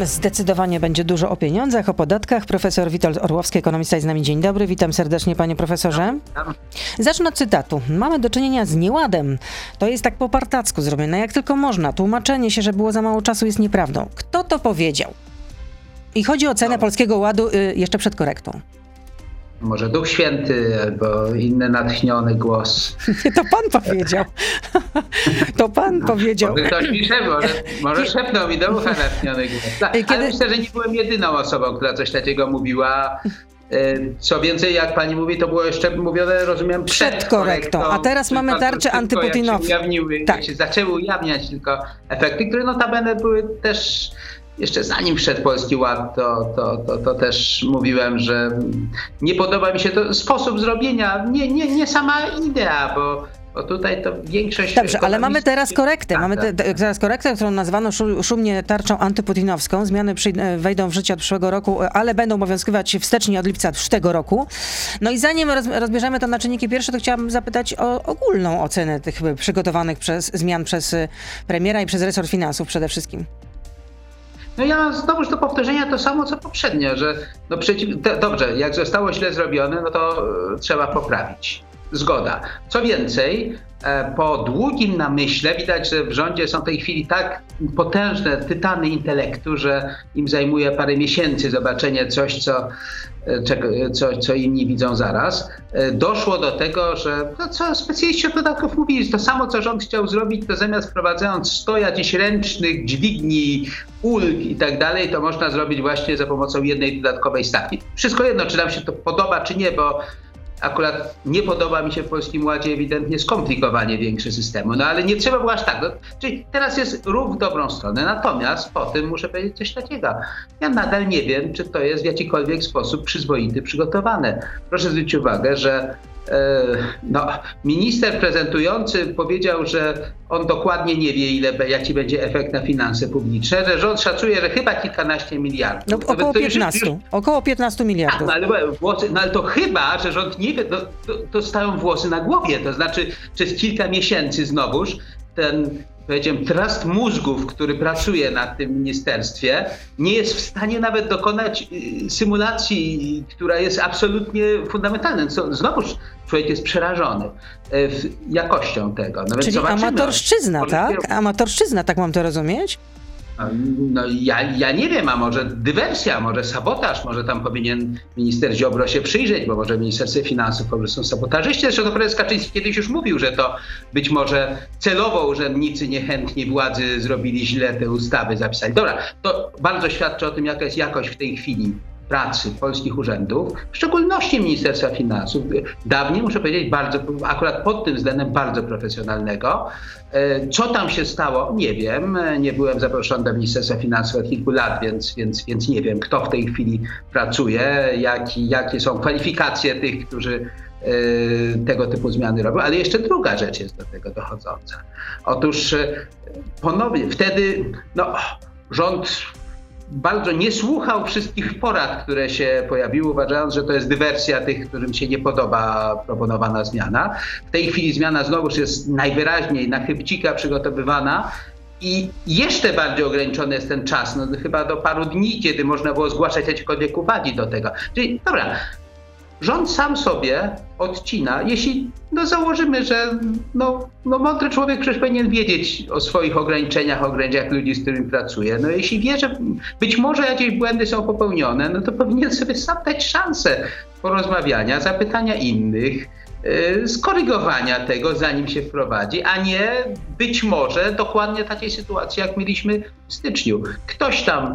Zdecydowanie będzie dużo o pieniądzach, o podatkach. Profesor Witold Orłowski, ekonomista jest z nami. Dzień dobry, witam serdecznie panie profesorze. Zacznę od cytatu. Mamy do czynienia z nieładem. To jest tak po partacku zrobione, jak tylko można. Tłumaczenie się, że było za mało czasu jest nieprawdą. Kto to powiedział? I chodzi o cenę. Polskiego Ładu y, jeszcze przed korektą może Duch Święty albo inny natchniony głos. To pan powiedział. To pan no, powiedział. Może ktoś mi szepnął, może, może szepnął mi do ucha natchniony głos. Tak, Kiedy... Ale myślę, że nie byłem jedyną osobą, która coś takiego mówiła. E, co więcej, jak pani mówi, to było jeszcze mówione, rozumiem, przed, przed korektą. korektą. A teraz mamy tarczę ujawniły, tak. się zaczęły ujawniać tylko efekty, które notabene były też jeszcze zanim wszedł Polski Ład, to, to, to, to, też mówiłem, że nie podoba mi się to sposób zrobienia, nie, nie, nie sama idea, bo, bo tutaj to większość. Dobrze, ale mamy teraz korektę. Mamy te, te, teraz korektę, którą nazwano szumnie tarczą antyputinowską. Zmiany przyjdą, wejdą w życie od przyszłego roku, ale będą obowiązywać wstecznie od lipca tego roku. No i zanim roz, rozbierzemy to na czynniki pierwsze, to chciałabym zapytać o ogólną ocenę tych przygotowanych przez zmian przez premiera i przez resort finansów przede wszystkim. No ja znowuż do powtórzenia to samo co poprzednio, że no przeciw, dobrze, jak zostało źle zrobione, no to e, trzeba poprawić. Zgoda. Co więcej, e, po długim namyśle widać, że w rządzie są w tej chwili tak potężne tytany intelektu, że im zajmuje parę miesięcy zobaczenie coś, co E, czego, co, co inni widzą zaraz, e, doszło do tego, że no co specjaliści od podatków mówili, to samo co rząd chciał zrobić, to zamiast wprowadzając 100 jakichś ręcznych dźwigni, ulg i tak dalej, to można zrobić właśnie za pomocą jednej dodatkowej stawki. Wszystko jedno, czy nam się to podoba, czy nie, bo akurat nie podoba mi się w Polskim Ładzie ewidentnie skomplikowanie większe systemu, no ale nie trzeba było aż tak. No, czyli teraz jest ruch w dobrą stronę, natomiast po tym muszę powiedzieć coś takiego. Ja nadal nie wiem, czy to jest w jakikolwiek sposób przyzwoity, przygotowane. Proszę zwrócić uwagę, że no, minister prezentujący powiedział, że on dokładnie nie wie, ile, jaki będzie efekt na finanse publiczne, że rząd szacuje, że chyba kilkanaście miliardów. No, około, 15, już... około 15 miliardów. Tak, no, ale, włosy, no, ale to chyba, że rząd nie wie, to, to, to stają włosy na głowie. To znaczy przez kilka miesięcy znowuż ten powiedziałem, trust mózgów, który pracuje nad tym ministerstwie, nie jest w stanie nawet dokonać y, symulacji, która jest absolutnie fundamentalna. Znowuż człowiek jest przerażony y, jakością tego. No Czyli amatorszczyzna, tak? Amatorszczyzna, tak mam to rozumieć? No ja, ja nie wiem, a może dywersja, może sabotaż, może tam powinien minister Ziobro się przyjrzeć, bo może w Ministerstwie Finansów po prostu są sabotażyści. Zresztą to prezes Kaczyński kiedyś już mówił, że to być może celowo urzędnicy niechętni władzy zrobili źle te ustawy, zapisali. Dobra, to bardzo świadczy o tym, jaka jest jakość w tej chwili pracy polskich urzędów, w szczególności Ministerstwa Finansów, dawniej muszę powiedzieć bardzo, akurat pod tym względem bardzo profesjonalnego. E, co tam się stało, nie wiem. Nie byłem zaproszony do Ministerstwa Finansów od kilku lat, więc, więc, więc nie wiem, kto w tej chwili pracuje, jaki, jakie są kwalifikacje tych, którzy e, tego typu zmiany robią. Ale jeszcze druga rzecz jest do tego dochodząca. Otóż e, ponownie, wtedy no, rząd bardzo nie słuchał wszystkich porad, które się pojawiły, uważając, że to jest dywersja tych, którym się nie podoba proponowana zmiana. W tej chwili zmiana znowuż jest najwyraźniej na chybcika przygotowywana. I jeszcze bardziej ograniczony jest ten czas, no chyba do paru dni, kiedy można było zgłaszać jakiekolwiek uwagi do tego. Czyli dobra, rząd sam sobie odcina, jeśli no założymy, że no, no mądry człowiek przecież powinien wiedzieć o swoich ograniczeniach, ograniczeniach ludzi, z którymi pracuje. No jeśli wie, że być może jakieś błędy są popełnione, no to powinien sobie sam dać szansę porozmawiania, zapytania innych, yy, skorygowania tego, zanim się wprowadzi, a nie być może dokładnie takiej sytuacji, jak mieliśmy w styczniu. Ktoś tam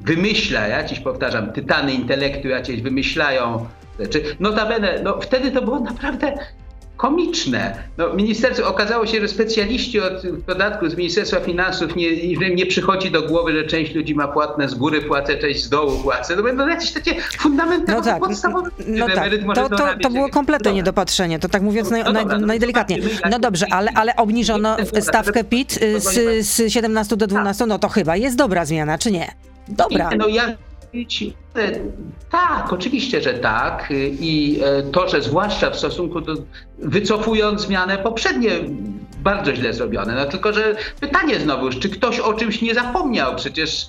wymyśla, jakieś powtarzam, tytany intelektu jakieś wymyślają rzeczy. Notabene, no wtedy to było naprawdę komiczne. No, ministerstwo okazało się, że specjaliści od podatku z Ministerstwa Finansów nie, nie przychodzi do głowy, że część ludzi ma płatne z góry, płacę, część z dołu płacę. No będą jakieś takie fundamentalne, no tak, podstawowe no tak. To, to, to było kompletne niedopatrzenie, to tak mówiąc naj, no naj, no najdelikatniej. No dobrze, ale, ale obniżono stawkę PIT z, z 17 do 12, no to chyba jest dobra zmiana, czy nie? Dobra. No ja tak, oczywiście, że tak. I e, to, że zwłaszcza w stosunku do, wycofując zmianę poprzednie, bardzo źle zrobione. No tylko, że pytanie znowu, czy ktoś o czymś nie zapomniał? Przecież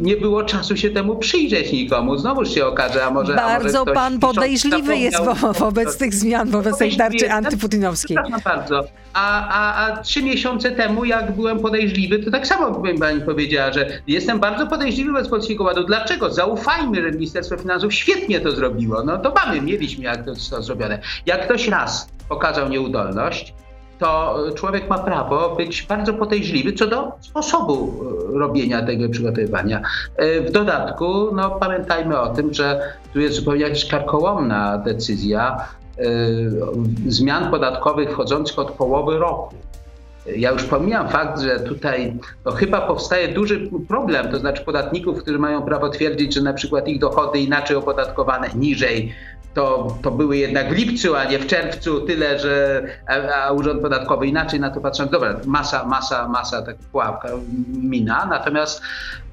nie było czasu się temu przyjrzeć nikomu. Znowuż się okaże, a może Bardzo a może pan podejrzliwy jest wo wobec tych zmian, wobec tej tarczy antyputinowskiej. Przepraszam bardzo. A, a, a trzy miesiące temu, jak byłem podejrzliwy, to tak samo bym pani powiedziała, że jestem bardzo podejrzliwy wobec Polskiego Ładu. Dlaczego? Zaufajmy, że Ministerstwo Finansów świetnie to zrobiło. No to mamy, mieliśmy jak to zostało zrobione. Jak ktoś raz pokazał nieudolność, to człowiek ma prawo być bardzo podejrzliwy co do sposobu e, robienia tego przygotowywania. E, w dodatku, no, pamiętajmy o tym, że tu jest zupełnie jakaś karkołomna decyzja e, zmian podatkowych wchodzących od połowy roku. Ja już pomijam fakt, że tutaj no, chyba powstaje duży problem, to znaczy podatników, którzy mają prawo twierdzić, że na przykład ich dochody inaczej opodatkowane, niżej to, to były jednak w lipcu, a nie w czerwcu, tyle, że a, a Urząd Podatkowy inaczej na to patrząc, dobra, masa, masa, masa tak pułapka mina. Natomiast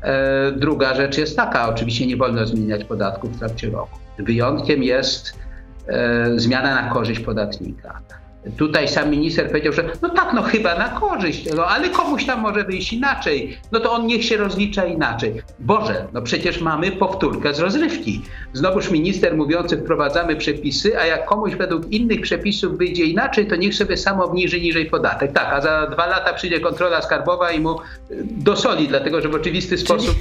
e, druga rzecz jest taka, oczywiście nie wolno zmieniać podatków w trakcie roku. Wyjątkiem jest e, zmiana na korzyść podatnika. Tutaj sam minister powiedział, że no tak, no chyba na korzyść, no ale komuś tam może wyjść inaczej, no to on niech się rozlicza inaczej. Boże, no przecież mamy powtórkę z rozrywki. Znowuż minister mówiący wprowadzamy przepisy, a jak komuś według innych przepisów wyjdzie inaczej, to niech sobie sam obniży niżej podatek. Tak, a za dwa lata przyjdzie kontrola skarbowa i mu dosoli, dlatego że w oczywisty sposób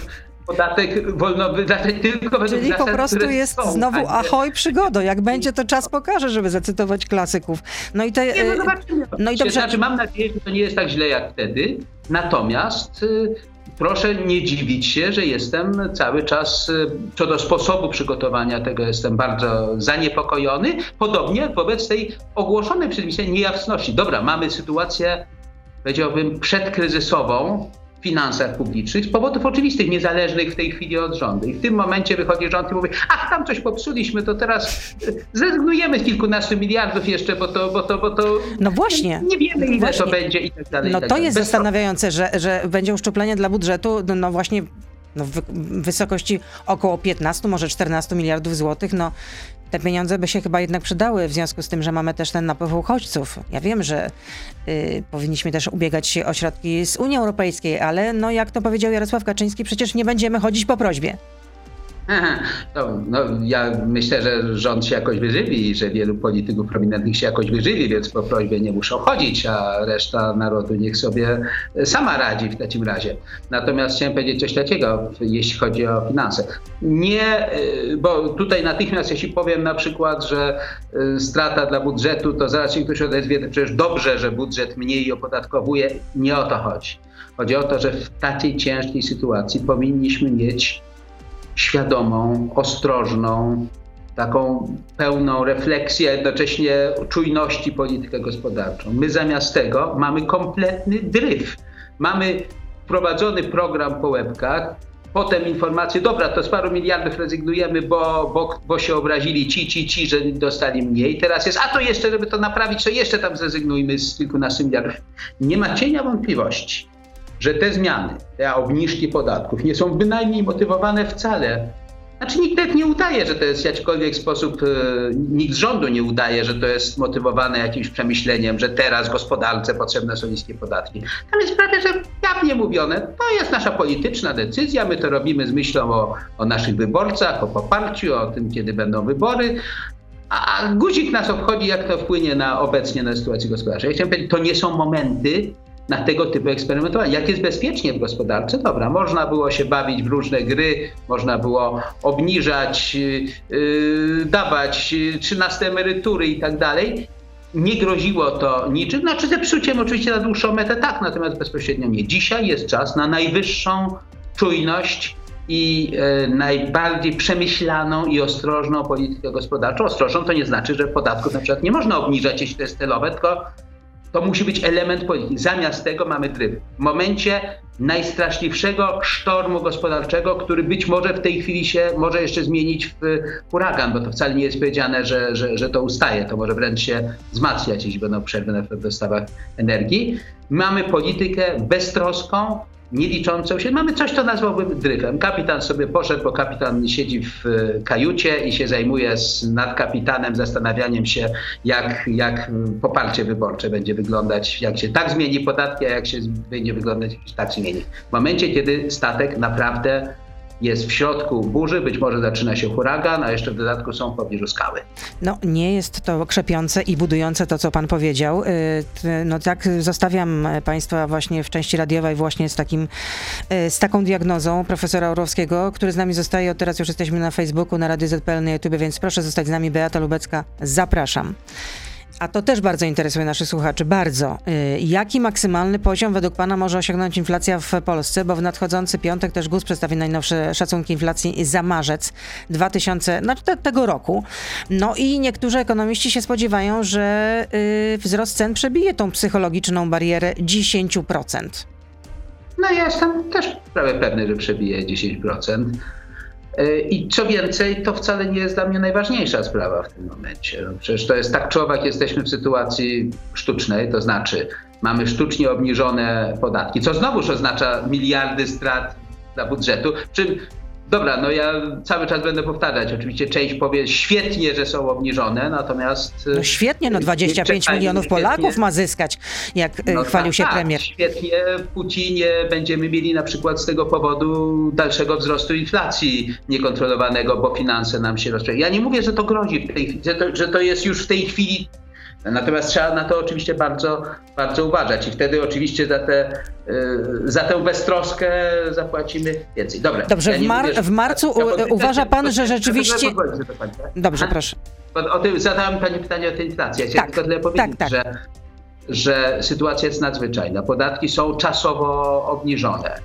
podatek wolno wydać tylko według Czyli po prostu jest są, znowu ahoj przygodo. Jak będzie, to czas pokaże, żeby zacytować klasyków. No i te... Nie, no zobaczymy. No i dobrze. Znaczy, mam nadzieję, że to nie jest tak źle jak wtedy. Natomiast y, proszę nie dziwić się, że jestem cały czas y, co do sposobu przygotowania tego jestem bardzo zaniepokojony. Podobnie wobec tej ogłoszonej mnie niejasności. Dobra, mamy sytuację, powiedziałbym, przedkryzysową, finansach publicznych z powodów oczywistych, niezależnych w tej chwili od rządu. I w tym momencie wychodzi rząd i mówi, ach, tam coś popsuliśmy, to teraz zrezygnujemy z kilkunastu miliardów jeszcze, bo to, bo to, bo to no właśnie. nie wiemy, ile właśnie. to będzie i tak dalej. No tak to dalej. jest Bez zastanawiające, że, że będzie uszczuplenie dla budżetu, no, no właśnie no w wysokości około 15, może 14 miliardów złotych, no te pieniądze by się chyba jednak przydały w związku z tym, że mamy też ten napływ uchodźców. Ja wiem, że y, powinniśmy też ubiegać się o środki z Unii Europejskiej, ale no jak to powiedział Jarosław Kaczyński, przecież nie będziemy chodzić po prośbie. No, no, ja myślę, że rząd się jakoś wyżywi i że wielu polityków prominentnych się jakoś wyżywi, więc po prośbie nie muszą chodzić, a reszta narodu niech sobie sama radzi w takim razie. Natomiast chciałem powiedzieć coś takiego, jeśli chodzi o finanse. Nie, y, bo tutaj natychmiast jeśli powiem na przykład, że y, strata dla budżetu, to zaraz się ktoś odezwie, przecież dobrze, że budżet mniej opodatkowuje. Nie o to chodzi. Chodzi o to, że w takiej ciężkiej sytuacji powinniśmy mieć świadomą, ostrożną, taką pełną refleksję, a jednocześnie czujności politykę gospodarczą. My zamiast tego mamy kompletny dryf. Mamy wprowadzony program po łebkach, potem informacje, dobra, to z paru miliardów rezygnujemy, bo, bo, bo się obrazili ci, ci, ci, że dostali mniej. Teraz jest, a to jeszcze, żeby to naprawić, to jeszcze tam zrezygnujmy z kilkunastu miliardów. Nie ma cienia wątpliwości że te zmiany, te obniżki podatków nie są bynajmniej motywowane wcale. Znaczy nikt nawet nie udaje, że to jest w jakikolwiek sposób, e, nikt z rządu nie udaje, że to jest motywowane jakimś przemyśleniem, że teraz gospodarce potrzebne są niskie podatki. Tam jest prawie, że jawnie mówione, to jest nasza polityczna decyzja, my to robimy z myślą o, o naszych wyborcach, o poparciu, o tym, kiedy będą wybory, a guzik nas obchodzi, jak to wpłynie na obecnie na sytuację gospodarczą. Ja chciałem powiedzieć, to nie są momenty, na tego typu eksperymentowanie. Jak jest bezpiecznie w gospodarce? Dobra, można było się bawić w różne gry, można było obniżać, yy, dawać 13 emerytury i tak dalej. Nie groziło to niczym, znaczy zepsuciem oczywiście na dłuższą metę tak, natomiast bezpośrednio nie. Dzisiaj jest czas na najwyższą czujność i e, najbardziej przemyślaną i ostrożną politykę gospodarczą. Ostrożną to nie znaczy, że podatków na przykład nie można obniżać, jeśli to jest celowe, tylko to musi być element polityki. Zamiast tego mamy dryf. W momencie najstraszliwszego sztormu gospodarczego, który być może w tej chwili się może jeszcze zmienić w huragan, bo to wcale nie jest powiedziane, że, że, że to ustaje. To może wręcz się wzmacniać, jeśli będą przerwy w dostawach energii. Mamy politykę beztroską, nie liczącą się. Mamy coś, co nazwałbym dryfem. Kapitan sobie poszedł, bo kapitan siedzi w e, kajucie i się zajmuje z nadkapitanem zastanawianiem się, jak, jak poparcie wyborcze będzie wyglądać, jak się tak zmieni podatki, a jak się będzie wyglądać, tak zmieni. W momencie, kiedy statek naprawdę jest w środku burzy, być może zaczyna się huragan, a jeszcze w dodatku są w pobliżu skały. No nie jest to krzepiące i budujące to, co pan powiedział. Y, no tak zostawiam państwa właśnie w części radiowej właśnie z, takim, y, z taką diagnozą profesora Orłowskiego, który z nami zostaje. Od teraz już jesteśmy na Facebooku, na Radio ZPL, na YouTube, więc proszę zostać z nami. Beata Lubecka, zapraszam. A to też bardzo interesuje naszych słuchaczy, bardzo. Y, jaki maksymalny poziom według Pana może osiągnąć inflacja w Polsce? Bo w nadchodzący piątek też GUS przedstawi najnowsze szacunki inflacji za marzec 2000, no, tego roku. No i niektórzy ekonomiści się spodziewają, że y, wzrost cen przebije tą psychologiczną barierę 10%. No ja jestem też prawie pewny, że przebije 10%. E, I co więcej, to wcale nie jest dla mnie najważniejsza sprawa w tym momencie. No przecież to jest tak czy owak jesteśmy w sytuacji sztucznej, to znaczy mamy sztucznie obniżone podatki, co znowuż oznacza miliardy strat dla budżetu, Dobra, no ja cały czas będę powtarzać. Oczywiście część powie świetnie, że są obniżone, natomiast. No świetnie, no 25 milionów Polaków ma zyskać, jak e, no chwalił tak, się tak, premier. Świetnie, w Putinie będziemy mieli na przykład z tego powodu dalszego wzrostu inflacji niekontrolowanego, bo finanse nam się rozprzestrzają. Ja nie mówię, że to grozi, że to, że to jest już w tej chwili Natomiast trzeba na to oczywiście bardzo, bardzo uważać i wtedy oczywiście za, te, y, za tę beztroskę zapłacimy więcej. Dobra, Dobrze, ja w, mar mówię, w marcu uważa pan, że rzeczywiście... Dobrze, proszę. O tym zadałem pani pytanie o tę inflację. Ja tak, tylko tyle powiedzieć, tak, tak. Że, że sytuacja jest nadzwyczajna. Podatki są czasowo obniżone.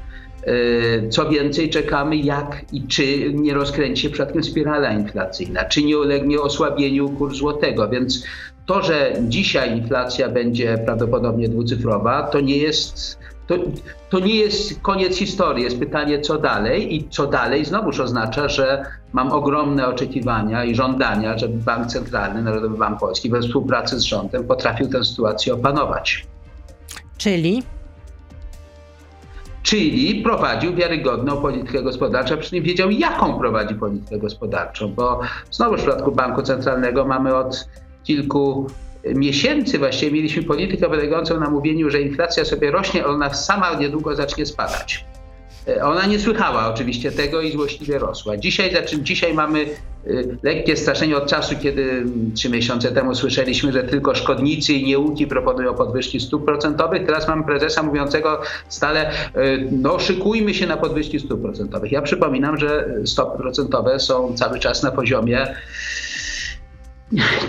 Y, co więcej, czekamy jak i czy nie rozkręci się przypadkiem spirala inflacyjna, czy nie ulegnie osłabieniu kursu złotego, więc to, że dzisiaj inflacja będzie prawdopodobnie dwucyfrowa, to nie jest. To, to nie jest koniec historii, jest pytanie, co dalej, i co dalej znowuż oznacza, że mam ogromne oczekiwania i żądania, żeby Bank Centralny, Narodowy Bank Polski we współpracy z rządem potrafił tę sytuację opanować. Czyli? Czyli prowadził wiarygodną politykę gospodarczą, przy czym wiedział, jaką prowadzi politykę gospodarczą, bo znowu w przypadku Banku Centralnego mamy od kilku miesięcy właściwie mieliśmy politykę polegającą na mówieniu, że inflacja sobie rośnie, ona sama niedługo zacznie spadać. E, ona nie słychała oczywiście tego i złośliwie rosła. Dzisiaj, znaczy, dzisiaj mamy e, lekkie straszenie od czasu, kiedy mm, trzy miesiące temu słyszeliśmy, że tylko szkodnicy i nieuki proponują podwyżki stóp procentowych. Teraz mamy prezesa mówiącego stale, e, no szykujmy się na podwyżki stóp procentowych. Ja przypominam, że stopy procentowe są cały czas na poziomie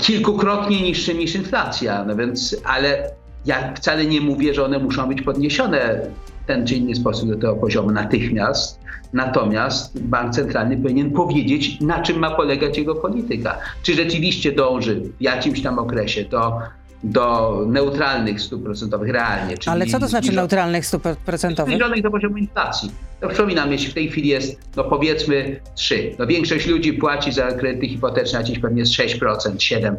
kilkukrotnie niższy niż inflacja. No więc, ale ja wcale nie mówię, że one muszą być podniesione w ten czy inny sposób do tego poziomu natychmiast. Natomiast bank centralny powinien powiedzieć, na czym ma polegać jego polityka. Czy rzeczywiście dąży w jakimś tam okresie do do neutralnych stóp procentowych realnie. Ale co to znaczy neutralnych stóp procentowych? Zbliżonych do poziomu inflacji. No przypominam, jeśli w tej chwili jest, no powiedzmy 3, no większość ludzi płaci za kredyty hipoteczne jakieś pewnie 6%, 7%.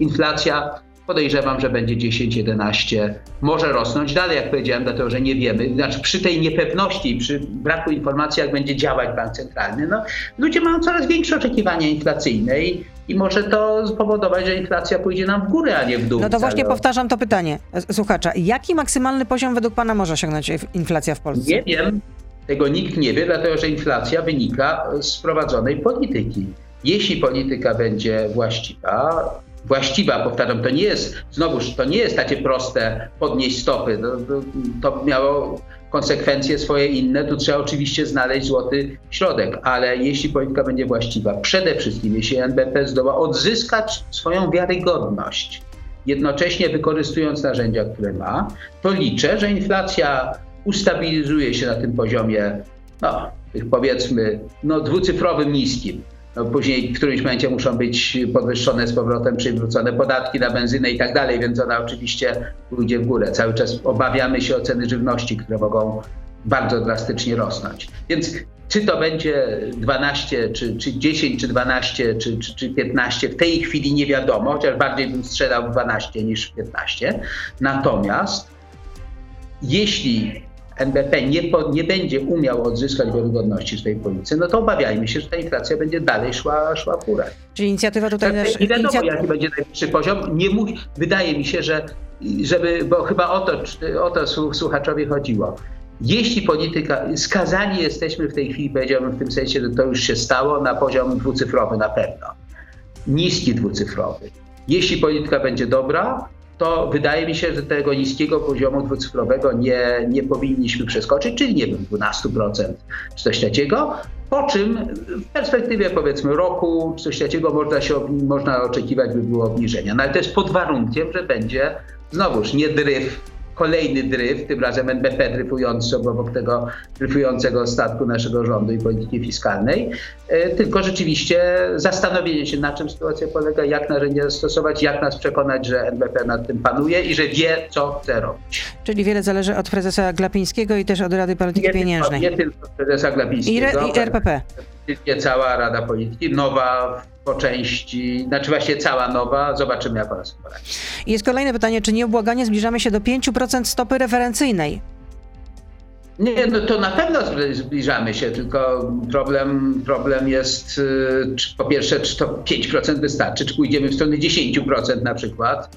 Inflacja podejrzewam, że będzie 10-11, może rosnąć dalej, jak powiedziałem, dlatego że nie wiemy. Znaczy przy tej niepewności, przy braku informacji, jak będzie działać bank centralny, no, ludzie mają coraz większe oczekiwania inflacyjne i, i może to spowodować, że inflacja pójdzie nam w górę, a nie w dół. No to właśnie powtarzam to pytanie słuchacza. Jaki maksymalny poziom według Pana może osiągnąć inflacja w Polsce? Nie wiem. Tego nikt nie wie, dlatego że inflacja wynika z prowadzonej polityki. Jeśli polityka będzie właściwa, właściwa, powtarzam, to nie jest, znowuż, to nie jest takie proste podnieść stopy. To, to, to miało konsekwencje swoje inne, tu trzeba oczywiście znaleźć złoty środek, ale jeśli polityka będzie właściwa, przede wszystkim jeśli NBP zdoła odzyskać swoją wiarygodność, jednocześnie wykorzystując narzędzia, które ma, to liczę, że inflacja ustabilizuje się na tym poziomie, no, powiedzmy, no, dwucyfrowym niskim. No, później w którymś momencie muszą być podwyższone z powrotem, przywrócone podatki na benzynę i tak dalej, więc ona oczywiście pójdzie w górę. Cały czas obawiamy się o ceny żywności, które mogą bardzo drastycznie rosnąć. Więc czy to będzie 12, czy, czy 10, czy 12, czy, czy, czy 15, w tej chwili nie wiadomo, chociaż bardziej bym strzelał 12 niż 15. Natomiast jeśli NBP nie, po, nie będzie umiał odzyskać wiarygodności w tej polityce, no to obawiajmy się, że ta inflacja będzie dalej szła, szła w górę. Czyli inicjatywa tutaj tak, też... Nie wiadomo, inicja... jaki będzie najwyższy poziom. Nie mówi, wydaje mi się, że żeby, bo chyba o to, o to słuchaczowi chodziło. Jeśli polityka, skazani jesteśmy w tej chwili, powiedziałbym w tym sensie, że to już się stało, na poziom dwucyfrowy na pewno. Niski dwucyfrowy. Jeśli polityka będzie dobra, to wydaje mi się, że tego niskiego poziomu dwucyfrowego nie, nie powinniśmy przeskoczyć, czyli nie wiem, 12% czy coś takiego. Po czym w perspektywie powiedzmy roku czy coś takiego można, się, można oczekiwać by było obniżenia. No ale to jest pod warunkiem, że będzie znowuż nie dryf kolejny dryf, tym razem NBP dryfujący obok tego dryfującego statku naszego rządu i polityki fiskalnej, e, tylko rzeczywiście zastanowienie się, na czym sytuacja polega, jak narzędzia stosować, jak nas przekonać, że NBP nad tym panuje i że wie, co chce robić. Czyli wiele zależy od prezesa Glapińskiego i też od Rady Polityki nie Pieniężnej. Tylko, nie tylko od prezesa Glapińskiego. I, i RPP. Cała Rada Polityki, nowa po części, znaczy właśnie cała nowa, zobaczymy jak ona sobie poradzi. Jest kolejne pytanie, czy nieubłaganie zbliżamy się do 5% stopy referencyjnej? Nie, no to na pewno zbliżamy się, tylko problem, problem jest y, czy, po pierwsze, czy to 5% wystarczy, czy pójdziemy w stronę 10% na przykład.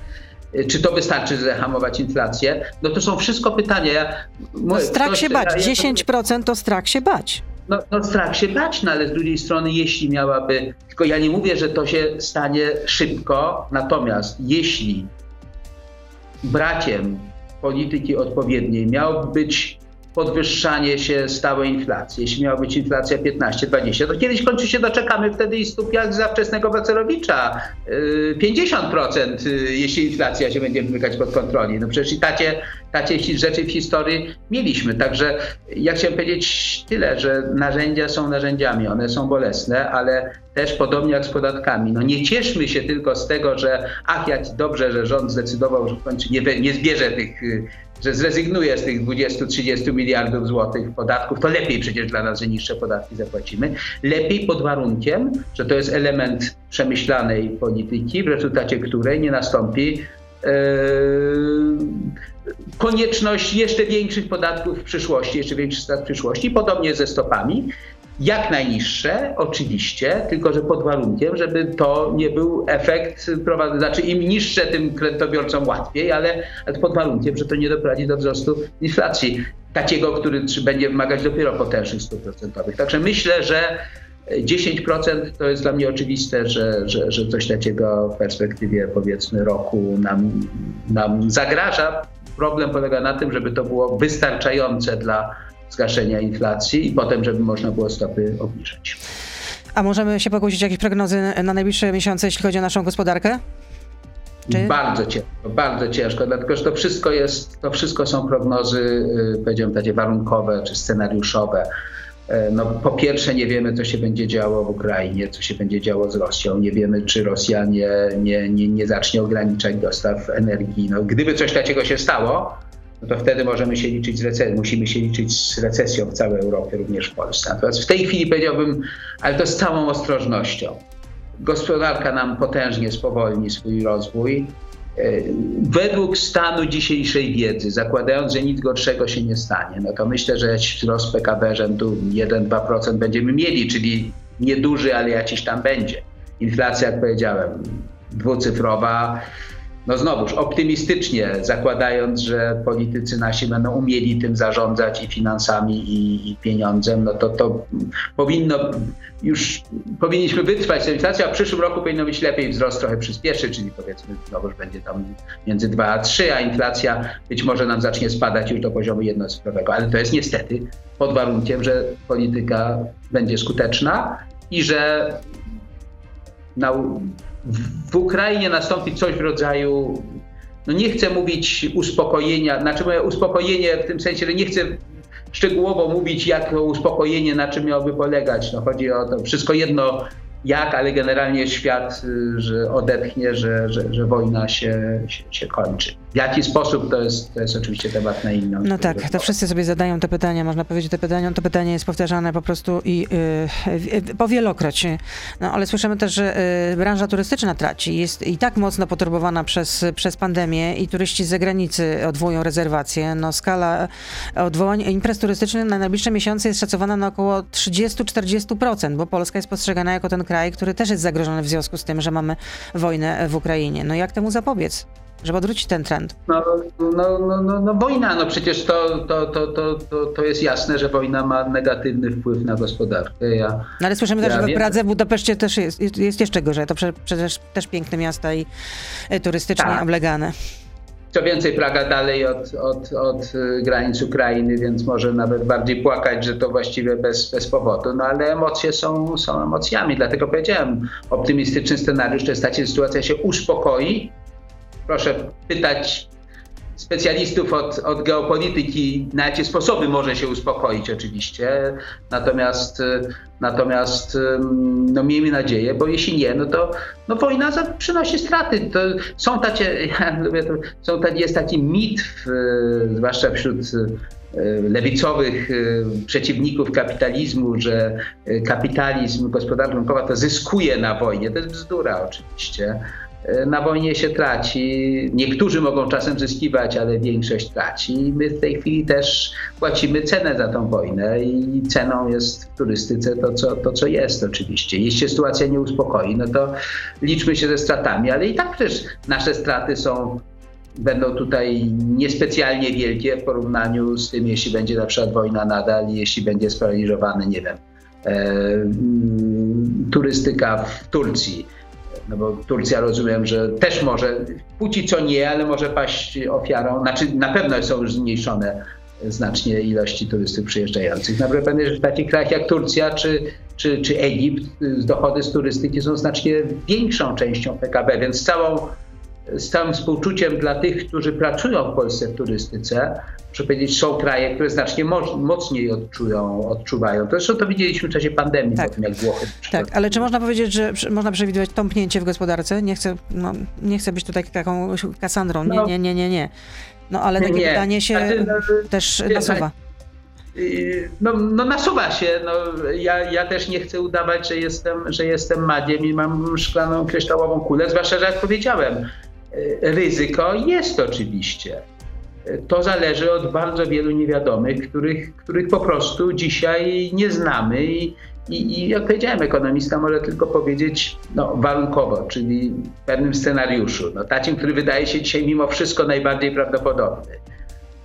Y, czy to wystarczy zahamować inflację? No to są wszystko pytania. Ja, no strach się bać. 10% to strach się bać. No, no strach się bać, no ale z drugiej strony, jeśli miałaby, tylko ja nie mówię, że to się stanie szybko, natomiast jeśli brakiem polityki odpowiedniej miałoby być podwyższanie się stałej inflacji. Jeśli miała być inflacja 15-20, to kiedyś kończy się doczekamy wtedy i stóp jak za wczesnego Wacerowicza. 50%, yy, yy, jeśli inflacja się będzie wymykać pod kontroli. No przecież i tacie, tacie rzeczy w historii mieliśmy. Także ja chciałem powiedzieć tyle, że narzędzia są narzędziami, one są bolesne, ale też podobnie jak z podatkami. No nie cieszmy się tylko z tego, że ach, jak dobrze, że rząd zdecydował, że w końcu nie, nie zbierze tych yy, że zrezygnuje z tych 20-30 miliardów złotych podatków, to lepiej przecież dla nas, że niższe podatki zapłacimy. Lepiej pod warunkiem, że to jest element przemyślanej polityki, w rezultacie której nie nastąpi yy, konieczność jeszcze większych podatków w przyszłości, jeszcze większych strat w przyszłości, podobnie ze stopami. Jak najniższe, oczywiście, tylko że pod warunkiem, żeby to nie był efekt, znaczy im niższe, tym kredytobiorcom łatwiej, ale pod warunkiem, że to nie doprowadzi do wzrostu inflacji, takiego, który będzie wymagać dopiero potężnych stóp procentowych. Także myślę, że 10% to jest dla mnie oczywiste, że, że, że coś takiego w perspektywie powiedzmy roku nam, nam zagraża. Problem polega na tym, żeby to było wystarczające dla zgaszenia inflacji i potem, żeby można było stopy obniżyć. A możemy się pokusić o jakieś prognozy na najbliższe miesiące, jeśli chodzi o naszą gospodarkę? Czy? Bardzo ciężko, bardzo ciężko, dlatego że to wszystko jest, to wszystko są prognozy, y, powiedziałbym, takie warunkowe czy scenariuszowe. E, no, po pierwsze, nie wiemy, co się będzie działo w Ukrainie, co się będzie działo z Rosją. Nie wiemy, czy Rosja nie, nie, nie, nie zacznie ograniczać dostaw energii. No, gdyby coś takiego się stało, no to wtedy możemy się liczyć z recesją, musimy się liczyć z recesją w całej Europie, również w Polsce. Natomiast w tej chwili powiedziałbym, ale to z całą ostrożnością. Gospodarka nam potężnie spowolni swój rozwój. E, według stanu dzisiejszej wiedzy, zakładając, że nic gorszego się nie stanie, no to myślę, że wzrost PKB rzędu 1-2% będziemy mieli, czyli nieduży, ale jakiś tam będzie. Inflacja, jak powiedziałem, dwucyfrowa no znowuż optymistycznie zakładając, że politycy nasi będą umieli tym zarządzać i finansami i, i pieniądzem, no to to powinno już powinniśmy wytrwać tę inflację, a w przyszłym roku powinno być lepiej, wzrost trochę przyspieszy, czyli powiedzmy znowuż będzie tam między 2 a 3, a inflacja być może nam zacznie spadać już do poziomu jednocyfrowego, ale to jest niestety pod warunkiem, że polityka będzie skuteczna i że na, w Ukrainie nastąpi coś w rodzaju, no nie chcę mówić uspokojenia, znaczy moje uspokojenie w tym sensie, że nie chcę szczegółowo mówić, jak uspokojenie, na czym miałoby polegać. No chodzi o to wszystko jedno, jak, ale generalnie świat y, że odetchnie, że, że, że wojna się, się, się, kończy. W jaki sposób to jest, to jest oczywiście temat na inną. No tak, to wszyscy sobie zadają te pytania, można powiedzieć, te pytania, to pytanie jest powtarzane po prostu i yy, powielokroć. No ale słyszymy też, że yy, branża turystyczna traci, jest i tak mocno poturbowana przez, przez pandemię i turyści z zagranicy odwołują rezerwacje. No skala odwołań imprez turystycznych na najbliższe miesiące jest szacowana na około 30-40%, bo Polska jest postrzegana jako ten kraj, który też jest zagrożony w związku z tym, że mamy wojnę w Ukrainie. No jak temu zapobiec? żeby odwrócić ten trend? No, no, no, no, no wojna, no przecież to, to, to, to, to, to jest jasne, że wojna ma negatywny wpływ na gospodarkę. Ja, no ale słyszymy ja też, że w Pradze, w Budapeszcie też jest, jest, jest jeszcze gorzej. To przecież też piękne miasta i e, turystycznie tak. oblegane. Co więcej, Praga dalej od, od, od y, granic Ukrainy, więc może nawet bardziej płakać, że to właściwie bez, bez powodu. No ale emocje są, są emocjami, dlatego powiedziałem, optymistyczny scenariusz to jest sytuacja się uspokoi. Proszę pytać specjalistów od, od geopolityki, na jakie sposoby może się uspokoić oczywiście. Natomiast, natomiast no miejmy nadzieję, bo jeśli nie, no to no wojna przynosi straty. To są takie, ja lubię to, są takie, jest taki mit, w, zwłaszcza wśród lewicowych przeciwników kapitalizmu, że kapitalizm, gospodarka rynkowa to zyskuje na wojnie. To jest bzdura oczywiście. E, na wojnie się traci. Niektórzy mogą czasem zyskiwać, ale większość traci. I my w tej chwili też płacimy cenę za tą wojnę i ceną jest w turystyce to, co, to, co jest oczywiście. Jeśli sytuacja nie uspokoi, no to liczmy się ze stratami, ale i tak przecież nasze straty są będą tutaj niespecjalnie wielkie w porównaniu z tym, jeśli będzie na przykład wojna nadal, jeśli będzie sparaliżowany, nie wiem, e, turystyka w Turcji no bo Turcja rozumiem, że też może, póki co nie, ale może paść ofiarą, znaczy na pewno są już zmniejszone znacznie ilości turystów przyjeżdżających. Naprawdę pewnie, że w takich krajach jak Turcja czy, czy, czy Egipt dochody z turystyki są znacznie większą częścią PKB, więc całą z całym współczuciem dla tych, którzy pracują w Polsce w turystyce, muszę powiedzieć, są kraje, które znacznie mocniej odczują, odczuwają. Zresztą to widzieliśmy w czasie pandemii, tak. tym jak Włochy. Tak, ale czy można powiedzieć, że można przewidywać tąpnięcie w gospodarce? Nie chcę, no, nie chcę być tutaj taką Kasandrą, nie, no, nie, nie, nie, nie. No ale takie nie. pytanie się znaczy, no, też nasuwa. Y, no, no nasuwa się. No, ja, ja też nie chcę udawać, że jestem, że jestem magiem i mam szklaną kryształową kulę, zwłaszcza, że jak powiedziałem, ryzyko jest oczywiście. To zależy od bardzo wielu niewiadomych, których, których po prostu dzisiaj nie znamy. I, i, I jak powiedziałem, ekonomista może tylko powiedzieć no, warunkowo, czyli w pewnym scenariuszu. No, takim, który wydaje się dzisiaj mimo wszystko najbardziej prawdopodobny.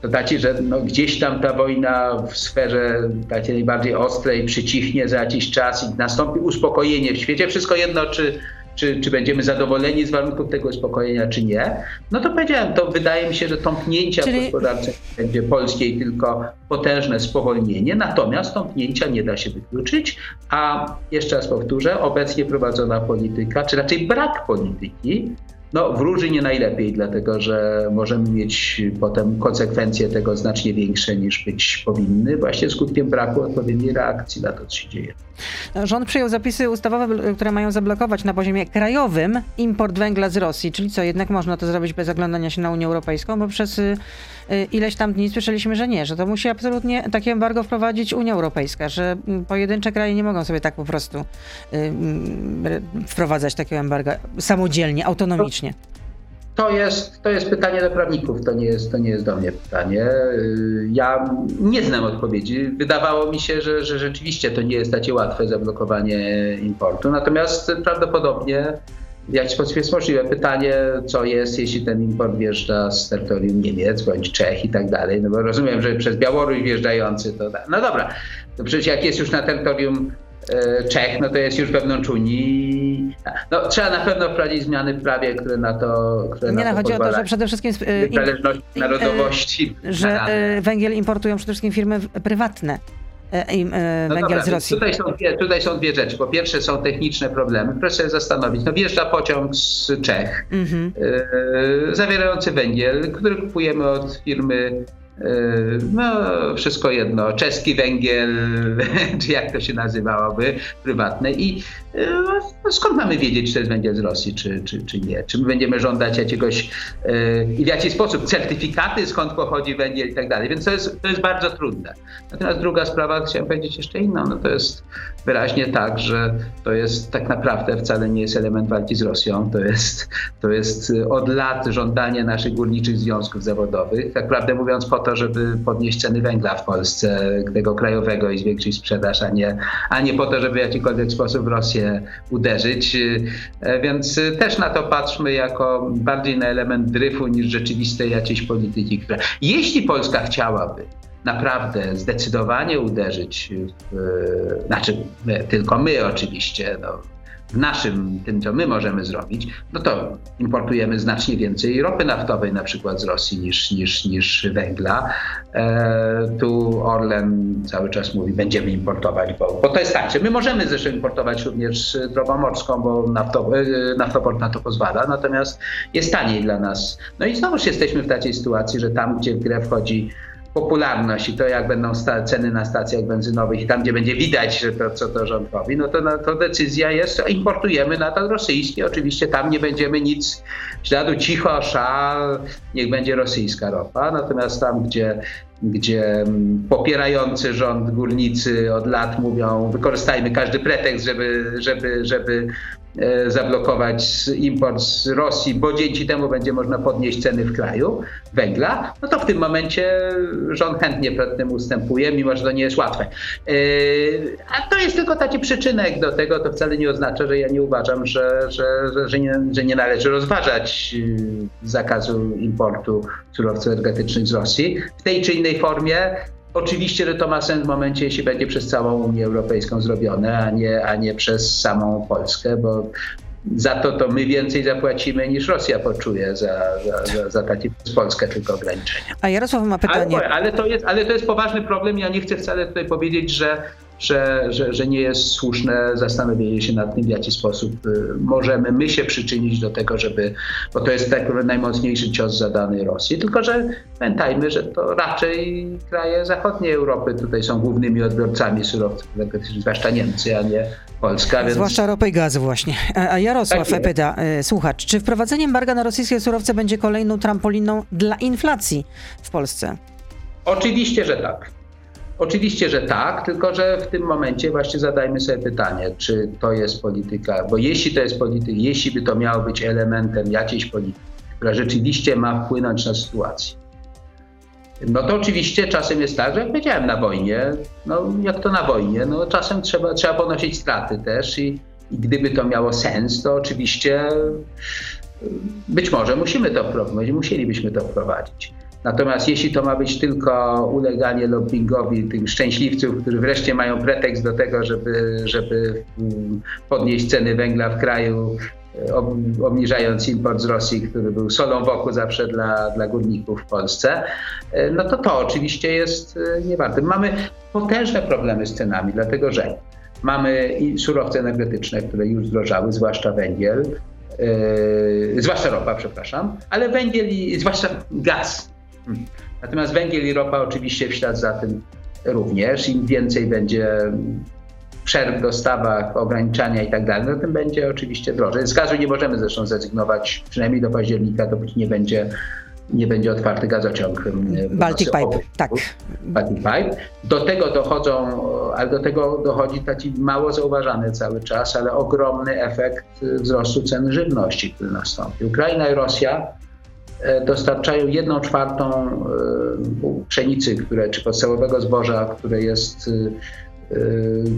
To znaczy, że no, gdzieś tam ta wojna w sferze takiej najbardziej ostrej przycichnie za jakiś czas i nastąpi uspokojenie w świecie. Wszystko jedno, czy czy, czy będziemy zadowoleni z warunków tego uspokojenia, czy nie. No to powiedziałem, to wydaje mi się, że tąpnięcia Czyli... w gospodarce będzie polskiej tylko potężne spowolnienie, natomiast tąpnięcia nie da się wykluczyć, a jeszcze raz powtórzę, obecnie prowadzona polityka, czy raczej brak polityki, no, wróży nie najlepiej, dlatego że możemy mieć potem konsekwencje tego znacznie większe niż być powinny, właśnie skutkiem braku odpowiedniej reakcji na to, co się dzieje. Rząd przyjął zapisy ustawowe, które mają zablokować na poziomie krajowym import węgla z Rosji, czyli co, jednak można to zrobić bez oglądania się na Unię Europejską, bo przez y, y, ileś tam dni słyszeliśmy, że nie, że to musi absolutnie takie embargo wprowadzić Unia Europejska, że mm, pojedyncze kraje nie mogą sobie tak po prostu y, mm, wprowadzać takiego embarga samodzielnie, autonomicznie. To jest, to jest pytanie do prawników, to nie, jest, to nie jest do mnie pytanie. Ja nie znam odpowiedzi. Wydawało mi się, że, że rzeczywiście to nie jest takie łatwe zablokowanie importu. Natomiast prawdopodobnie w jakiś sposób jest możliwe. Pytanie, co jest, jeśli ten import wjeżdża z terytorium Niemiec bądź Czech i tak dalej. No bo rozumiem, że przez Białoruś wjeżdżający to. No dobra, to przecież jak jest już na terytorium Czech, no to jest już wewnątrz Unii. No, trzeba na pewno wprowadzić zmiany w prawie, które na to które Nie, na no, chodzi o to, że przede wszystkim... E, narodowości. E, że węgiel importują przede wszystkim firmy prywatne. No węgiel dobra, z Rosji. Tutaj są, dwie, tutaj są dwie rzeczy. Po pierwsze są techniczne problemy. Proszę się zastanowić. No wjeżdża pociąg z Czech mm -hmm. zawierający węgiel, który kupujemy od firmy no, wszystko jedno, czeski węgiel, czy jak to się nazywałoby, prywatne. I no, skąd mamy wiedzieć, czy to jest węgiel z Rosji, czy, czy, czy nie? Czy my będziemy żądać jakiegoś i w jaki sposób certyfikaty, skąd pochodzi węgiel i tak dalej. Więc to jest, to jest bardzo trudne. Natomiast druga sprawa, chciałem powiedzieć jeszcze inną, no to jest wyraźnie tak, że to jest tak naprawdę wcale nie jest element walki z Rosją. To jest, to jest od lat żądanie naszych górniczych związków zawodowych, tak prawdę mówiąc po to, żeby podnieść ceny węgla w Polsce, tego krajowego i zwiększyć sprzedaż, a nie, a nie po to, żeby w jakikolwiek sposób Rosję uderzyć. E, więc też na to patrzmy jako bardziej na element dryfu niż rzeczywistej jakiejś polityki, która jeśli Polska chciałaby naprawdę zdecydowanie uderzyć, w, znaczy my, tylko my oczywiście, no, w naszym, tym co my możemy zrobić, no to importujemy znacznie więcej ropy naftowej na przykład z Rosji niż, niż, niż węgla. E, tu Orlen cały czas mówi, będziemy importować, bo, bo to jest tak, że my możemy zresztą importować również drogą morską, bo nafto, e, naftoport na to pozwala, natomiast jest taniej dla nas. No i znowuż jesteśmy w takiej sytuacji, że tam, gdzie w grę wchodzi popularność i to, jak będą ceny na stacjach benzynowych i tam, gdzie będzie widać, że to, co to rząd robi, no to, no, to decyzja jest, importujemy nadal rosyjskie. Oczywiście tam nie będziemy nic, śladu cicho, szal, niech będzie rosyjska ropa. Natomiast tam, gdzie, gdzie mm, popierający rząd górnicy od lat mówią, wykorzystajmy każdy pretekst, żeby, żeby, żeby zablokować import z Rosji, bo dzięki temu będzie można podnieść ceny w kraju węgla, no to w tym momencie rząd chętnie przed tym ustępuje, mimo że to nie jest łatwe. E, a to jest tylko taki przyczynek do tego, to wcale nie oznacza, że ja nie uważam, że, że, że, że, nie, że nie należy rozważać y, zakazu importu surowców energetycznych z Rosji w tej czy innej formie. Oczywiście, że to ma sens w momencie, jeśli będzie przez całą Unię Europejską zrobione, a nie, a nie przez samą Polskę, bo za to to my więcej zapłacimy niż Rosja poczuje za, za, za, za takie przez Polskę tylko ograniczenia. A Jarosław ma pytanie. Ale, ale, to jest, ale to jest poważny problem. Ja nie chcę wcale tutaj powiedzieć, że że, że, że nie jest słuszne zastanowienie się nad tym, w jaki sposób y, możemy my się przyczynić do tego, żeby, bo to jest tak najmocniejszy cios zadany Rosji, tylko że pamiętajmy, że to raczej kraje zachodniej Europy tutaj są głównymi odbiorcami surowców zwłaszcza Niemcy, a nie Polska. Więc... Zwłaszcza ropy i gazu właśnie. A Jarosław tak pyta, y, słuchacz, czy wprowadzenie embarga na rosyjskie surowce będzie kolejną trampoliną dla inflacji w Polsce? Oczywiście, że tak. Oczywiście, że tak, tylko że w tym momencie właśnie zadajmy sobie pytanie, czy to jest polityka, bo jeśli to jest polityka, jeśli by to miało być elementem jakiejś polityki, która rzeczywiście ma wpłynąć na sytuację, no to oczywiście czasem jest tak, że jak powiedziałem, na wojnie, no jak to na wojnie, no czasem trzeba, trzeba ponosić straty też i, i gdyby to miało sens, to oczywiście być może musimy to wprowadzić, musielibyśmy to wprowadzić. Natomiast jeśli to ma być tylko uleganie lobbyingowi tych szczęśliwców, którzy wreszcie mają pretekst do tego, żeby, żeby mm, podnieść ceny węgla w kraju, e, obniżając import z Rosji, który był solą wokół zawsze dla, dla górników w Polsce, e, no to to oczywiście jest e, niewarte. Mamy potężne problemy z cenami, dlatego że mamy surowce energetyczne, które już zdrożały, zwłaszcza węgiel, yy, zwłaszcza ropa, przepraszam, ale węgiel i zwłaszcza gaz Natomiast węgiel i ropa oczywiście w ślad za tym również. Im więcej będzie przerw w dostawach, ograniczania i tak dalej, no tym będzie oczywiście drożej. Z gazu nie możemy zresztą zrezygnować, przynajmniej do października, dopóki nie będzie nie będzie otwarty gazociąg. Baltic Pipe, tak. Baltic Pipe. Do tego dochodzą, ale do tego dochodzi taki mało zauważany cały czas, ale ogromny efekt wzrostu cen żywności, który nastąpi. Ukraina i Rosja dostarczają jedną czwartą e, pszenicy, które, czy podstawowego zboża, które jest, e,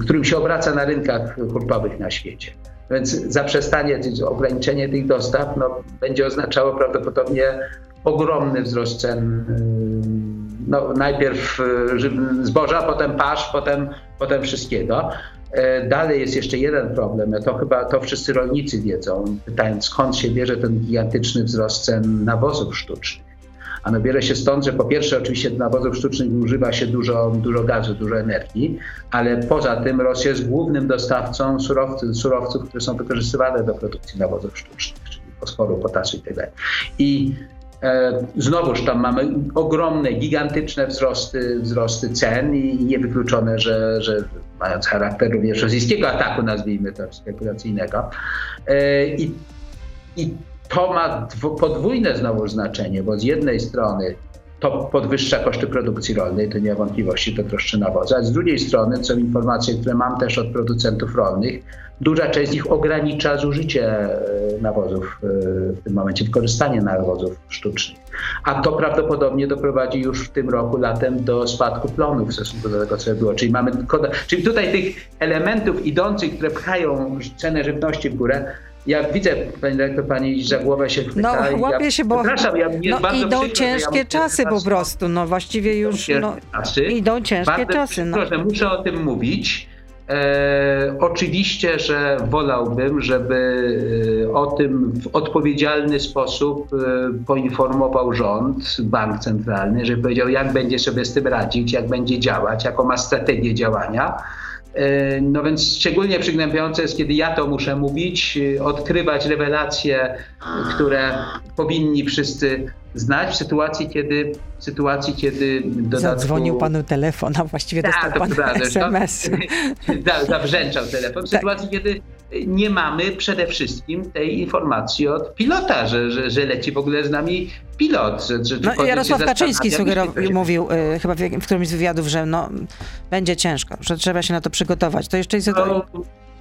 którym się obraca na rynkach hurtowych na świecie. Więc zaprzestanie, ograniczenie tych dostaw no, będzie oznaczało prawdopodobnie ogromny wzrost cen. No, najpierw zboża, potem pasz, potem, potem wszystkiego. E, dalej jest jeszcze jeden problem, to chyba to wszyscy rolnicy wiedzą, pytając skąd się bierze ten gigantyczny wzrost cen nawozów sztucznych. Ano bierze się stąd, że po pierwsze oczywiście nawozów sztucznych używa się dużo, dużo gazu, dużo energii, ale poza tym Rosja jest głównym dostawcą surowców, surowców które są wykorzystywane do produkcji nawozów sztucznych, czyli fosforu, potasu itd. Tak I E, znowuż tam mamy ogromne, gigantyczne wzrosty, wzrosty cen i niewykluczone, że, że mając charakter również rosyjskiego ataku, nazwijmy to spekulacyjnego. E, I, i to ma podwójne znowu znaczenie, bo z jednej strony to podwyższa koszty produkcji rolnej, to nie ma wątpliwości, to troszczy nawozy, a z drugiej strony, co informacje, które mam też od producentów rolnych, duża część z nich ogranicza zużycie e, nawozów, e, w tym momencie wykorzystanie nawozów sztucznych. A to prawdopodobnie doprowadzi już w tym roku latem do spadku plonów w stosunku do tego, co było. Czyli mamy, czyli tutaj tych elementów idących, które pchają cenę żywności w górę, ja widzę, pani dyrektor, pani za głowę się chwyta. No, łapie się, bo ja no, idą przykro, ciężkie ja czasy po prostu. No właściwie już no, idą ciężkie bardzo czasy. No. że muszę o tym mówić. E, oczywiście, że wolałbym, żeby e, o tym w odpowiedzialny sposób e, poinformował rząd, bank centralny, żeby powiedział, jak będzie sobie z tym radzić, jak będzie działać, jaką ma strategię działania. E, no więc szczególnie przygnębiające jest, kiedy ja to muszę mówić, e, odkrywać rewelacje, które powinni wszyscy znać w sytuacji, kiedy, w sytuacji, kiedy dodatku... Zadzwonił panu telefon, a właściwie tak, dostał pan prawda, SMS. Zabrzęczał telefon. W tak. sytuacji, kiedy nie mamy przede wszystkim tej informacji od pilota, że, że, że leci w ogóle z nami pilot. Że, że no, Jarosław Kaczyński sugerował, mówił y, chyba w, w którymś z wywiadów, że no, będzie ciężko, że trzeba się na to przygotować. To jeszcze jest... No,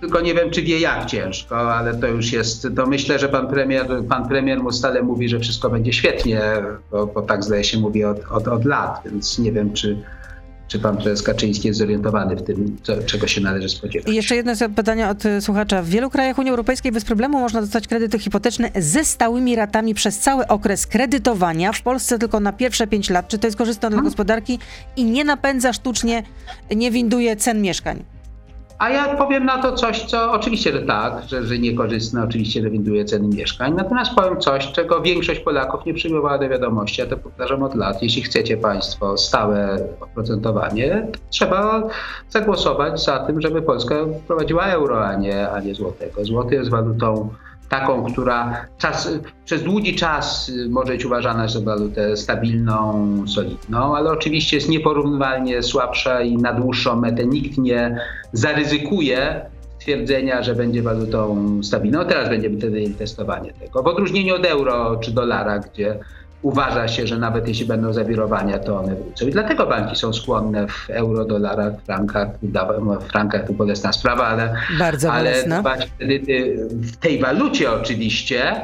tylko nie wiem, czy wie jak ciężko, ale to już jest, to myślę, że pan premier, pan premier mu stale mówi, że wszystko będzie świetnie, bo, bo tak zdaje się mówi od, od, od lat, więc nie wiem, czy, czy pan prezes Kaczyński jest zorientowany w tym, co, czego się należy spodziewać? I jeszcze jedno pytanie od y, słuchacza. W wielu krajach Unii Europejskiej bez problemu można dostać kredyty hipoteczne ze stałymi ratami przez cały okres kredytowania. W Polsce tylko na pierwsze pięć lat. Czy to jest korzystne dla hmm. gospodarki i nie napędza sztucznie, nie winduje cen mieszkań? A ja powiem na to coś, co oczywiście, że tak, że, że niekorzystne, oczywiście rewinduje ceny mieszkań. Natomiast powiem coś, czego większość Polaków nie przyjmowała do wiadomości. Ja to powtarzam od lat. Jeśli chcecie Państwo stałe oprocentowanie, trzeba zagłosować za tym, żeby Polska wprowadziła euro, a nie, a nie złotego. Złoty jest walutą taką, która czas, przez długi czas y, może być uważana za walutę stabilną, solidną, ale oczywiście jest nieporównywalnie słabsza i na dłuższą metę nikt nie zaryzykuje twierdzenia, że będzie walutą stabilną. Teraz wtedy testowanie tego. W odróżnieniu od euro czy dolara, gdzie uważa się, że nawet jeśli będą zawirowania, to one wrócą. I dlatego banki są skłonne w euro, dolarach, frankach, w frankach to bolesna sprawa, ale, Bardzo ale kredyty w tej walucie oczywiście,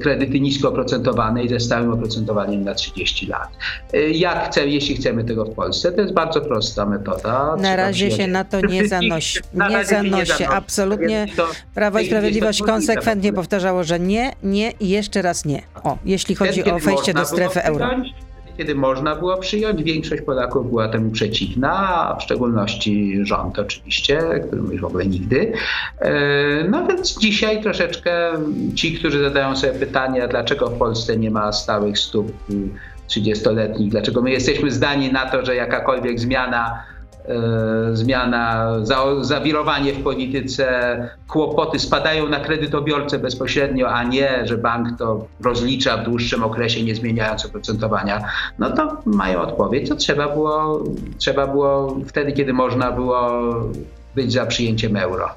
kredyty nisko oprocentowane i ze stałym oprocentowaniem na 30 lat. E, jak jeśli chcemy tego w Polsce, to jest bardzo prosta metoda. Na razie się na to nie zanosi. Nie zanosi. Absolutnie Prawo i Sprawiedliwość konsekwentnie powtarzało, że nie, nie i jeszcze raz nie. O, jeśli chodzi o wejście do strefy euro kiedy można było przyjąć. Większość Polaków była temu przeciwna, a w szczególności rząd oczywiście, który mówi w ogóle nigdy. E, no więc dzisiaj troszeczkę ci, którzy zadają sobie pytania, dlaczego w Polsce nie ma stałych stóp 30-letnich, dlaczego my jesteśmy zdani na to, że jakakolwiek zmiana zmiana, za, zawirowanie w polityce, kłopoty spadają na kredytobiorcę bezpośrednio, a nie, że bank to rozlicza w dłuższym okresie, nie zmieniając oprocentowania, no to mają odpowiedź. To trzeba było, trzeba było wtedy, kiedy można było być za przyjęciem euro.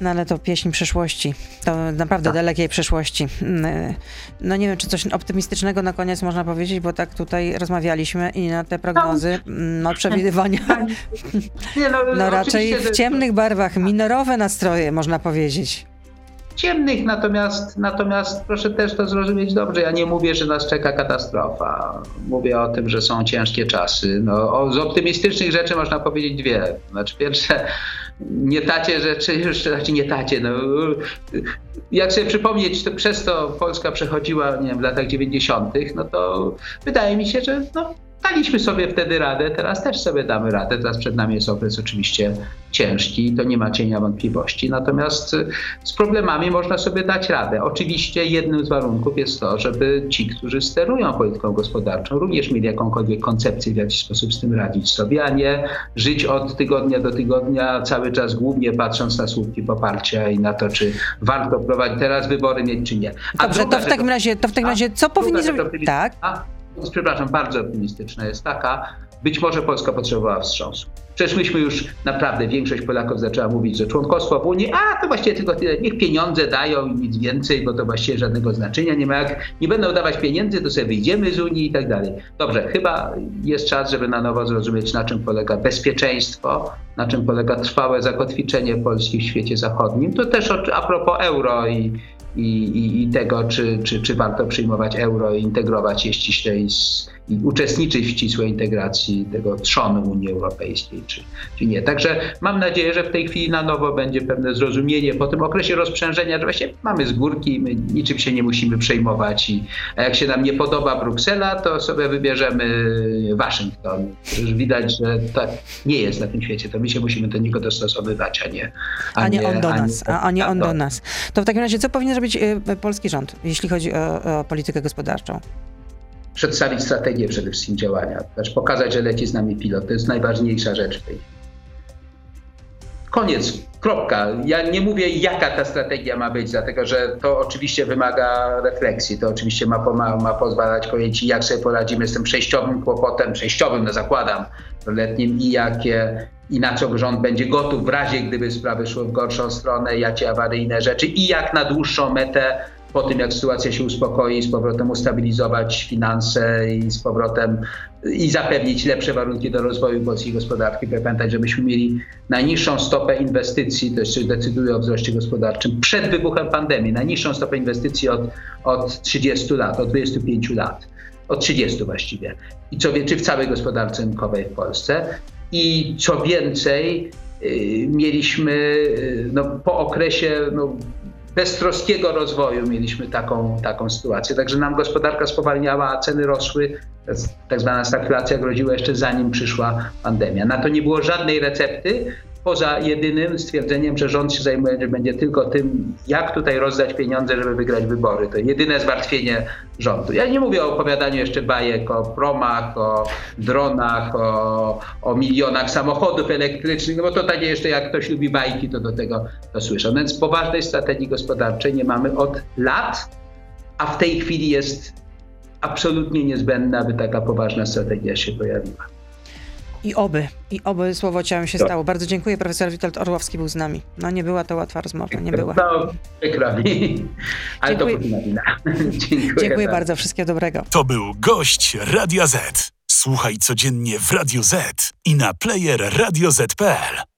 No ale to pieśń przyszłości. To naprawdę tak. dalekiej przyszłości. Mm, no nie wiem, czy coś optymistycznego na koniec można powiedzieć, bo tak tutaj rozmawialiśmy i na te prognozy, no, no przewidywania. Nie, no, no raczej w ciemnych barwach, minorowe nastroje można powiedzieć ciemnych, natomiast, natomiast proszę też to zrozumieć dobrze. Ja nie mówię, że nas czeka katastrofa. Mówię o tym, że są ciężkie czasy. No, o, z optymistycznych rzeczy można powiedzieć dwie. Znaczy, pierwsze, nie tacie rzeczy, znaczy nie tacie. No, jak sobie przypomnieć, to przez to Polska przechodziła nie wiem, w latach 90., no to wydaje mi się, że no, Daliśmy sobie wtedy radę, teraz też sobie damy radę. Teraz przed nami jest okres oczywiście ciężki, to nie ma cienia wątpliwości. Natomiast y, z problemami można sobie dać radę. Oczywiście jednym z warunków jest to, żeby ci, którzy sterują polityką gospodarczą, również mieli jakąkolwiek koncepcję, w jaki sposób z tym radzić sobie, a nie żyć od tygodnia do tygodnia, cały czas głównie patrząc na słupki poparcia i na to, czy warto prowadzić teraz wybory mieć, czy nie. A Dobrze, to w takim razie, to w takim razie co powinni zrobić? Tak. A, przepraszam, bardzo optymistyczna jest taka, być może Polska potrzebowała wstrząsu. Przecież myśmy już naprawdę, większość Polaków zaczęła mówić, że członkostwo w Unii, a to właściwie tylko tyle, niech pieniądze dają i nic więcej, bo to właściwie żadnego znaczenia nie ma. Jak nie będą dawać pieniędzy, to sobie wyjdziemy z Unii i tak dalej. Dobrze, chyba jest czas, żeby na nowo zrozumieć, na czym polega bezpieczeństwo, na czym polega trwałe zakotwiczenie Polski w świecie zachodnim. To też a propos euro i, i, i, i tego, czy, czy, czy warto przyjmować euro i integrować je ściślej z, i uczestniczyć w ścisłej integracji tego trzonu Unii Europejskiej, czy, czy nie. Także mam nadzieję, że w tej chwili na nowo będzie pewne zrozumienie po tym okresie rozprzężenia, że właśnie mamy z górki, my niczym się nie musimy przejmować i a jak się nam nie podoba Bruksela, to sobie wybierzemy Waszyngton. Już widać, że tak nie jest na tym świecie, to my się musimy do niego dostosowywać, a nie, a, a nie, nie on do a nas. Nie, a, nie on do nas. To w takim razie co powinien zrobić y, polski rząd, jeśli chodzi o, o politykę gospodarczą? Przedstawić strategię przede wszystkim działania, też pokazać, że leci z nami pilot. To jest najważniejsza rzecz w tej Koniec, kropka. Ja nie mówię, jaka ta strategia ma być, dlatego że to oczywiście wymaga refleksji. To oczywiście ma, ma, ma pozwalać powiedzieć, jak sobie poradzimy z tym przejściowym kłopotem, przejściowym, no zakładam, letnim i jakie i na co rząd będzie gotów w razie, gdyby sprawy szły w gorszą stronę, jakie awaryjne rzeczy i jak na dłuższą metę po tym, jak sytuacja się uspokoi, z powrotem ustabilizować finanse i z powrotem i zapewnić lepsze warunki do rozwoju polskiej gospodarki. Pamiętać, żebyśmy mieli najniższą stopę inwestycji, to jeszcze decyduje o wzroście gospodarczym, przed wybuchem pandemii, najniższą stopę inwestycji od, od 30 lat, od 25 lat, od 30 właściwie. I co więcej, w całej gospodarce rynkowej w Polsce. I co więcej, y, mieliśmy y, no, po okresie no, beztroskiego rozwoju mieliśmy taką, taką sytuację. Także nam gospodarka spowalniała, a ceny rosły. Tak zwana stagflacja groziła jeszcze zanim przyszła pandemia. Na to nie było żadnej recepty, poza jedynym stwierdzeniem, że rząd się zajmuje, że będzie tylko tym, jak tutaj rozdać pieniądze, żeby wygrać wybory. To jedyne zmartwienie rządu. Ja nie mówię o opowiadaniu jeszcze bajek o promach, o dronach, o, o milionach samochodów elektrycznych, no bo to takie jeszcze jak ktoś lubi bajki, to do tego to słyszę. Więc poważnej strategii gospodarczej nie mamy od lat, a w tej chwili jest absolutnie niezbędna, aby taka poważna strategia się pojawiła. I oby, i oby słowo ciałem się tak. stało. Bardzo dziękuję. Profesor Witold Orłowski był z nami. No nie była to łatwa rozmowa, nie była. No, przykro mi, ale dziękuję. to wina. dziękuję, dziękuję bardzo. Wszystkiego dobrego. To był gość Radia Z. Słuchaj codziennie w Radio Z i na player radioz.pl.